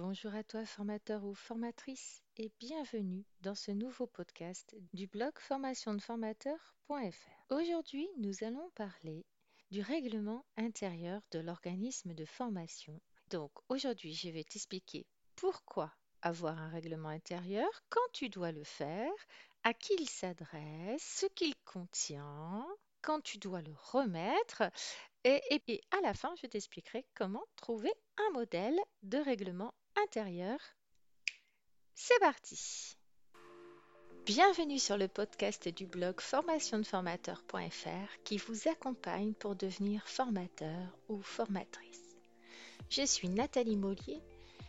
Bonjour à toi formateur ou formatrice et bienvenue dans ce nouveau podcast du blog formationdeformateur.fr. Aujourd'hui, nous allons parler du règlement intérieur de l'organisme de formation. Donc aujourd'hui, je vais t'expliquer pourquoi avoir un règlement intérieur, quand tu dois le faire, à qui il s'adresse, ce qu'il contient, quand tu dois le remettre et, et, à la fin, je t'expliquerai comment trouver un modèle de règlement intérieur. C'est parti Bienvenue sur le podcast du blog formationdeformateur.fr qui vous accompagne pour devenir formateur ou formatrice. Je suis Nathalie Mollier,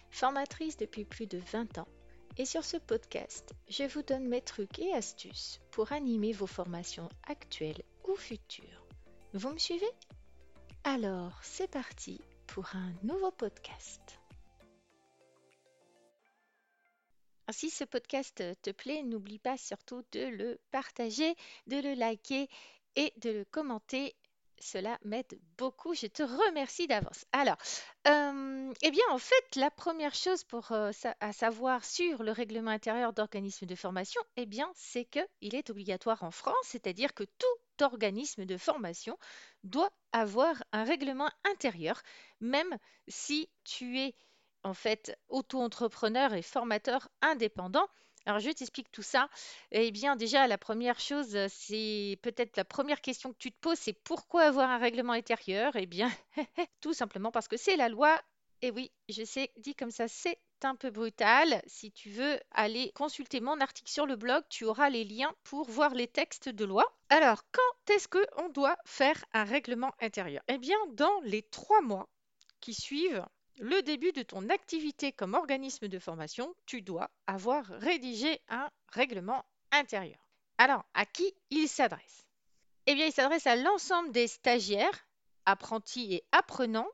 formatrice depuis plus de 20 ans et sur ce podcast, je vous donne mes trucs et astuces pour animer vos formations actuelles ou futures. Vous me suivez? Alors, c'est parti pour un nouveau podcast. Si ce podcast te plaît, n'oublie pas surtout de le partager, de le liker et de le commenter. Cela m'aide beaucoup. Je te remercie d'avance. Alors, euh, eh bien, en fait, la première chose euh, à savoir sur le règlement intérieur d'organisme de formation, eh bien, c'est qu'il est obligatoire en France, c'est-à-dire que tout organisme de formation doit avoir un règlement intérieur, même si tu es en fait auto-entrepreneur et formateur indépendant. Alors, je t'explique tout ça. Eh bien, déjà, la première chose, c'est peut-être la première question que tu te poses, c'est pourquoi avoir un règlement intérieur? Eh bien, tout simplement parce que c'est la loi. Et oui, je sais, dit comme ça, c'est un peu brutal. Si tu veux aller consulter mon article sur le blog, tu auras les liens pour voir les textes de loi. Alors, quand est-ce qu'on doit faire un règlement intérieur? Eh bien, dans les trois mois qui suivent le début de ton activité comme organisme de formation, tu dois avoir rédigé un règlement intérieur. Alors, à qui il s'adresse? Eh bien, il s'adresse à l'ensemble des stagiaires, apprentis et apprenants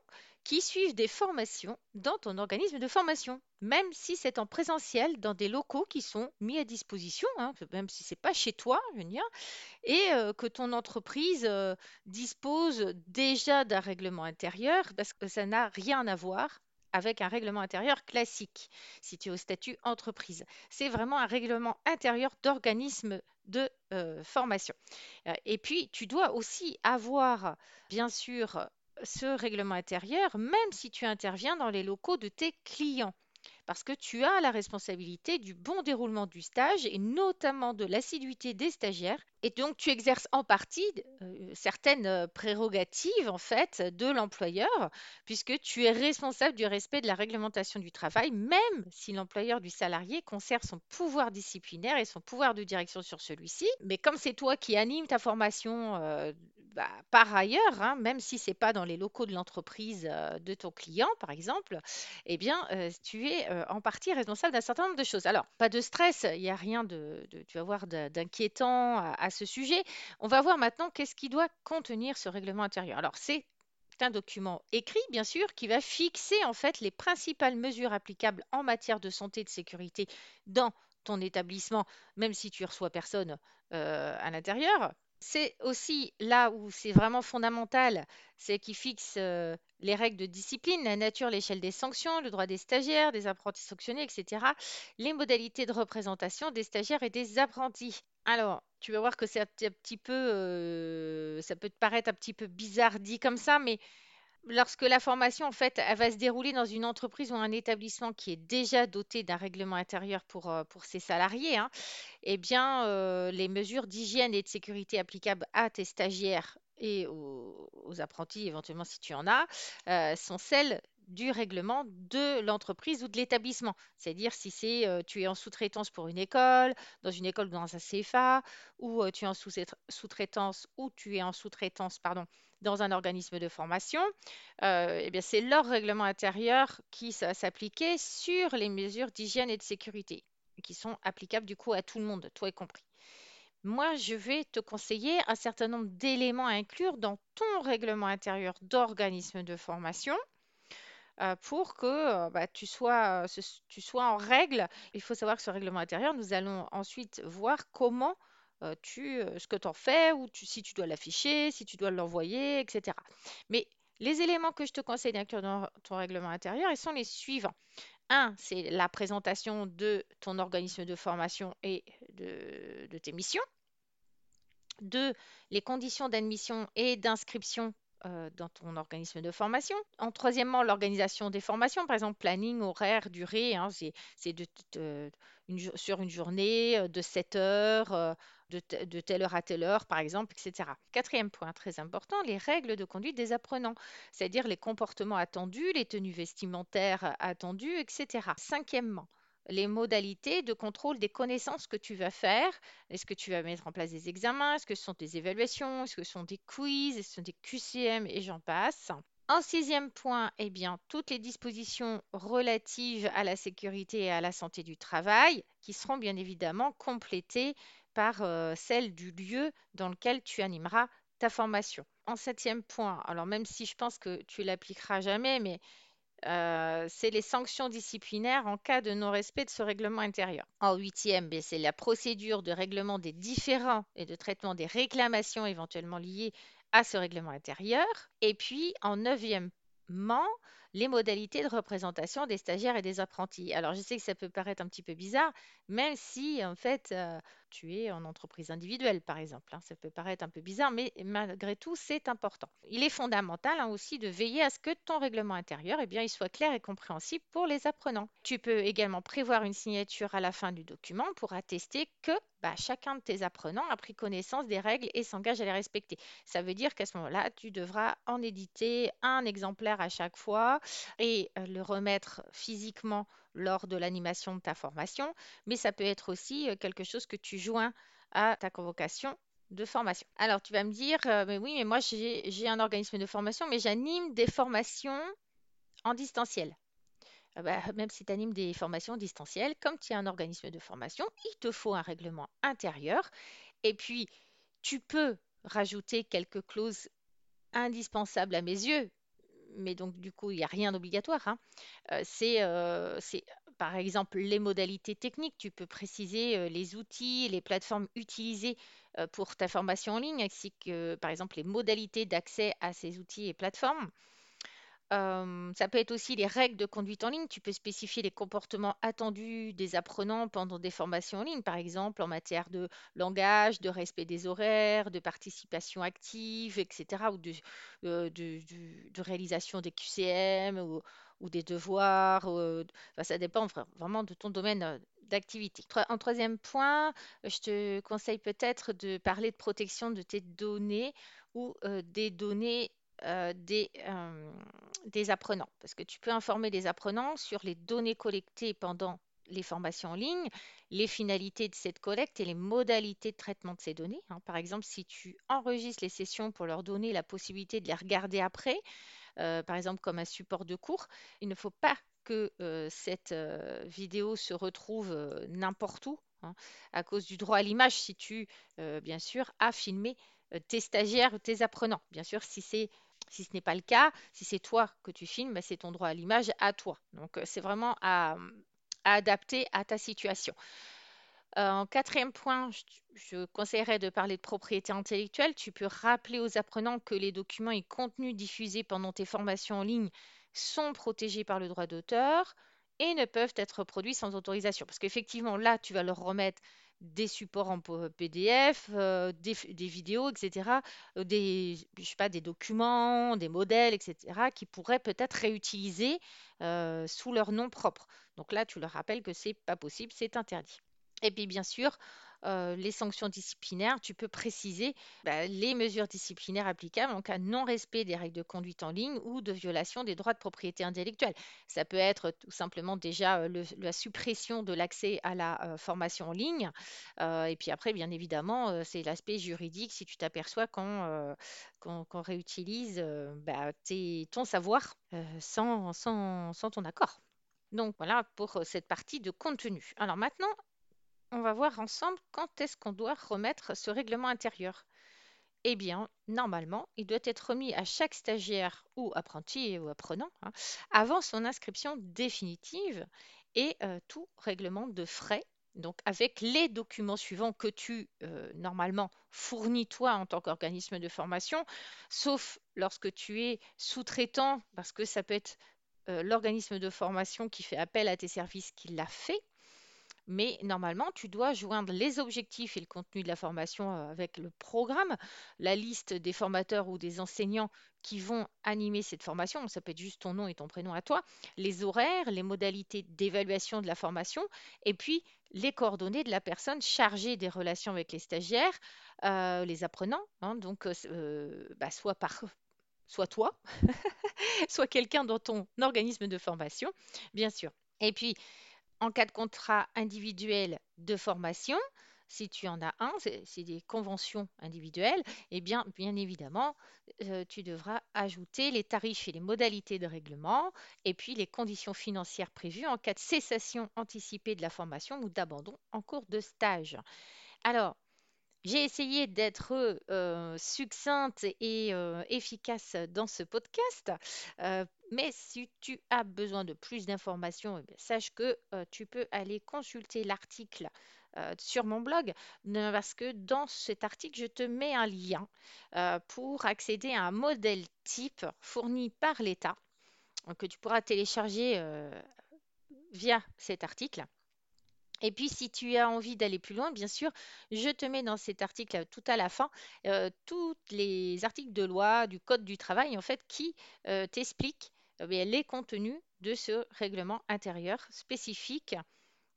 qui suivent des formations dans ton organisme de formation, même si c'est en présentiel dans des locaux qui sont mis à disposition, hein, même si ce n'est pas chez toi, je veux dire, et euh, que ton entreprise euh, dispose déjà d'un règlement intérieur, parce que ça n'a rien à voir avec un règlement intérieur classique, si tu es au statut entreprise. C'est vraiment un règlement intérieur d'organisme de euh, formation. Et puis, tu dois aussi avoir, bien sûr, ce règlement intérieur, même si tu interviens dans les locaux de tes clients parce que tu as la responsabilité du bon déroulement du stage et notamment de l'assiduité des stagiaires. Et donc, tu exerces en partie euh, certaines euh, prérogatives, en fait, de l'employeur, puisque tu es responsable du respect de la réglementation du travail, même si l'employeur du salarié conserve son pouvoir disciplinaire et son pouvoir de direction sur celui-ci. Mais comme c'est toi qui anime ta formation euh, bah, par ailleurs, hein, même si ce n'est pas dans les locaux de l'entreprise de ton client, par exemple, eh bien, tu es en partie responsable d'un certain nombre de choses. Alors, pas de stress, il n'y a rien de, tu d'inquiétant à, ce sujet. On va voir maintenant qu'est-ce qui doit contenir ce règlement intérieur. Alors, c'est un document écrit, bien sûr, qui va fixer en fait les principales mesures applicables en matière de santé et de sécurité dans ton établissement, même si tu reçois personne à l'intérieur. C'est aussi là où c'est vraiment fondamental, c'est qu'il fixe euh, les règles de discipline, la nature, l'échelle des sanctions, le droit des stagiaires, des apprentis sanctionnés, etc. Les modalités de représentation des stagiaires et des apprentis. Alors, tu vas voir que c'est un, petit peu, euh, ça peut te paraître un petit peu bizarre dit comme ça, mais lorsque la formation, en fait, elle va se dérouler dans une entreprise ou un établissement qui est déjà doté d'un règlement intérieur pour, euh, pour ses salariés, hein, eh bien, euh, les mesures d'hygiène et de sécurité applicables à tes stagiaires et aux, apprentis, éventuellement si tu en as, euh, sont celles du règlement de l'entreprise ou de l'établissement. C'est-à-dire si c'est tu es en sous-traitance pour une école, dans une école dans un CFA, ou tu es en sous-traitance ou tu es en sous-traitance pardon, dans un organisme de formation, eh bien c'est leur règlement intérieur qui va s'appliquer sur les mesures d'hygiène et de sécurité qui sont applicables du coup à tout le monde, toi y compris. Moi, je vais te conseiller un certain nombre d'éléments à inclure dans ton règlement intérieur d'organisme de formation pour que bah, tu, sois, tu sois en règle. Il faut savoir que ce règlement intérieur, nous allons ensuite voir comment tu, ce que tu en fais, ou si tu dois l'afficher, si tu dois l'envoyer, etc. Mais les éléments que je te conseille d'inclure dans ton règlement intérieur, ils sont les suivants. Un, c'est la présentation de ton organisme de formation et de tes missions. Deux, les conditions d'admission et d'inscription euh, dans ton organisme de formation. En troisièmement, l'organisation des formations, par exemple planning, horaire, durée, hein, c'est de, une sur une journée euh, de 7 heures, euh, de, de telle heure à telle heure, par exemple, etc. Quatrième point très important, les règles de conduite des apprenants, c'est-à-dire les comportements attendus, les tenues vestimentaires attendues, etc. Cinquièmement, les modalités de contrôle des connaissances que tu vas faire. Est-ce que tu vas mettre en place des examens? Est-ce que ce sont des évaluations? Est-ce que ce sont des quiz? Est-ce que ce sont des QCM? Et j'en passe. En sixième point, eh bien, toutes les dispositions relatives à la sécurité et à la santé du travail, qui seront bien évidemment complétées par euh, celles du lieu dans lequel tu animeras ta formation. En septième point, alors même si je pense que tu l'appliqueras jamais, mais euh, c'est les sanctions disciplinaires en cas de non-respect de ce règlement intérieur. En huitième, ben, c'est la procédure de règlement des différends et de traitement des réclamations éventuellement liées à ce règlement intérieur. Et puis, en neuvièmement, les modalités de représentation des stagiaires et des apprentis. Alors, je sais que ça peut paraître un petit peu bizarre, même si, en fait, euh, tu es en entreprise individuelle, par exemple. hein. Ça peut paraître un peu bizarre, mais malgré tout, c'est important. Il est fondamental hein, aussi de veiller à ce que ton règlement intérieur, eh bien, soit clair et compréhensible pour les apprenants. Tu peux également prévoir une signature à la fin du document pour attester que bah, chacun de tes apprenants a pris connaissance des règles et s'engage à les respecter. Ça veut dire qu'à ce moment-là, tu devras en éditer un exemplaire à chaque fois et euh, le remettre physiquement lors de l'animation de ta formation, mais ça peut être aussi euh, quelque chose que tu joins à ta convocation de formation. Alors, tu vas me dire, euh, mais oui, mais moi, j'ai un organisme de formation, mais j'anime des formations en distanciel. Ah bah, même si tu animes des formations distancielles, comme tu as un organisme de formation, il te faut un règlement intérieur. Et puis, tu peux rajouter quelques clauses indispensables à mes yeux, mais donc du coup, il n'y a rien d'obligatoire. hein. Euh, c'est, euh, c'est, par exemple les modalités techniques. Tu peux préciser euh, les outils, les plateformes utilisées pour ta formation en ligne, ainsi que par exemple les modalités d'accès à ces outils et plateformes. Ça peut être aussi les règles de conduite en ligne. Tu peux spécifier les comportements attendus des apprenants pendant des formations en ligne, par exemple en matière de langage, de respect des horaires, de participation active, etc., ou de, réalisation des QCM ou, des devoirs. ça dépend vra- vraiment de ton domaine d'activité. En troisième point, je te conseille peut-être de parler de protection de tes données ou des données des, des apprenants, parce que tu peux informer les apprenants sur les données collectées pendant les formations en ligne, les finalités de cette collecte et les modalités de traitement de ces données. hein. Par exemple, si tu enregistres les sessions pour leur donner la possibilité de les regarder après, euh, par exemple comme un support de cours, il ne faut pas que euh, cette euh, vidéo se retrouve n'importe où, hein, à cause du droit à l'image, si tu, bien sûr, as filmé tes stagiaires ou tes apprenants. Bien sûr, si c'est si ce n'est pas le cas, si c'est toi que tu filmes, ben, c'est ton droit à l'image à toi. Donc, euh, c'est vraiment à, adapter à ta situation. Euh, en quatrième point, je conseillerais de parler de propriété intellectuelle. Tu peux rappeler aux apprenants que les documents et contenus diffusés pendant tes formations en ligne sont protégés par le droit d'auteur et ne peuvent être reproduits sans autorisation. Parce qu'effectivement, là, tu vas leur remettre des supports en PDF, euh, des, des vidéos, etc., euh, des, je sais pas, des documents, des modèles, etc., qui pourraient peut-être réutiliser euh, sous leur nom propre. Donc là, tu leur rappelles que c'est pas possible, c'est interdit. Et puis bien sûr, euh, les sanctions disciplinaires, tu peux préciser bah, les mesures disciplinaires applicables en cas de non-respect des règles de conduite en ligne ou de violation des droits de propriété intellectuelle. Ça peut être tout simplement déjà euh, la suppression de l'accès à la euh, formation en ligne. Et puis après, bien évidemment, c'est l'aspect juridique si tu t'aperçois qu'on réutilise bah, ton savoir sans, ton accord. Donc voilà pour cette partie de contenu. Alors maintenant, on va voir ensemble quand est-ce qu'on doit remettre ce règlement intérieur. Eh bien, normalement, il doit être remis à chaque stagiaire ou apprenti ou apprenant hein, avant son inscription définitive et euh, tout règlement de frais, donc avec les documents suivants que tu, euh, normalement, fournis toi en tant qu'organisme de formation, sauf lorsque tu es sous-traitant, parce que ça peut être euh, l'organisme de formation qui fait appel à tes services qui l'a fait. Mais normalement, tu dois joindre les objectifs et le contenu de la formation euh, avec le programme, la liste des formateurs ou des enseignants qui vont animer cette formation. Ça peut être juste ton nom et ton prénom à toi, les horaires, les modalités d'évaluation de la formation, et puis les coordonnées de la personne chargée des relations avec les stagiaires, euh, les apprenants. hein. donc, euh, bah, soit par soit toi, soit quelqu'un dans ton organisme de formation, bien sûr. Et puis, en cas de contrat individuel de formation, si tu en as un, c'est des conventions individuelles, eh bien, bien évidemment, euh, tu devras ajouter les tarifs et les modalités de règlement, et puis les conditions financières prévues en cas de cessation anticipée de la formation ou d'abandon en cours de stage. Alors, j'ai essayé d'être euh, succincte et euh, efficace dans ce podcast, mais si tu as besoin de plus d'informations, eh sache que euh, tu peux aller consulter l'article euh, sur mon blog, parce que dans cet article, je te mets un lien euh, pour accéder à un modèle type fourni par l'État que tu pourras télécharger via cet article. Et puis, si tu as envie d'aller plus loin, bien sûr, je te mets dans cet article tout à la fin tous les articles de loi du Code du travail, en fait, qui t'expliquent bien, les contenus de ce règlement intérieur spécifique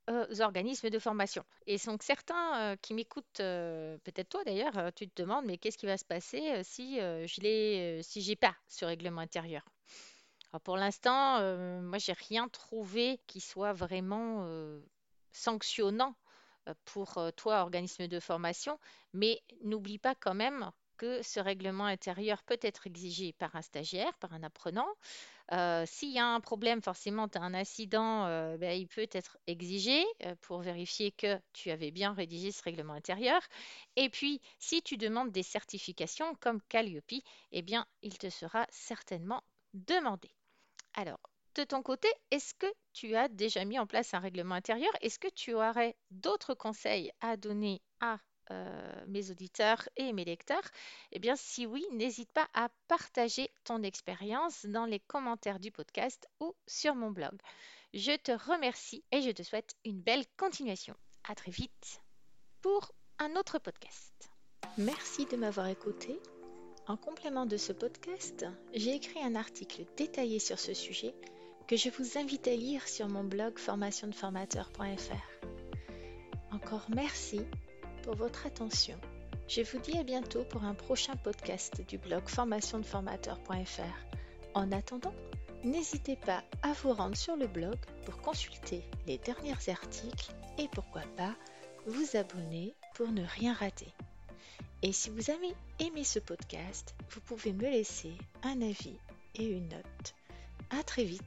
aux organismes de formation. Et donc, certains euh, qui m'écoutent, euh, peut-être toi d'ailleurs, euh, tu te demandes, mais qu'est-ce qui va se passer si je l'ai, si pas ce règlement intérieur? Pour l'instant, moi, j'ai rien trouvé qui soit vraiment sanctionnant pour toi, organisme de formation, mais n'oublie pas quand même que ce règlement intérieur peut être exigé par un stagiaire, par un apprenant. Euh, s'il y a un problème, forcément, tu as un incident, euh, ben, il peut être exigé euh, pour vérifier que tu avais bien rédigé ce règlement intérieur. Et puis, si tu demandes des certifications comme Calliope, eh bien, il te sera certainement demandé. Alors, de ton côté, est-ce que tu as déjà mis en place un règlement intérieur? Est-ce que tu aurais d'autres conseils à donner à euh, mes auditeurs et mes lecteurs? Eh bien, si oui, n'hésite pas à partager ton expérience dans les commentaires du podcast ou sur mon blog. Je te remercie et je te souhaite une belle continuation. À très vite pour un autre podcast. Merci de m'avoir écouté. En complément de ce podcast, j'ai écrit un article détaillé sur ce sujet que je vous invite à lire sur mon blog formationdeformateur.fr. Encore merci pour votre attention. Je vous dis à bientôt pour un prochain podcast du blog formationdeformateur.fr. En attendant, n'hésitez pas à vous rendre sur le blog pour consulter les derniers articles et pourquoi pas vous abonner pour ne rien rater. Et si vous avez aimé ce podcast, vous pouvez me laisser un avis et une note. À très vite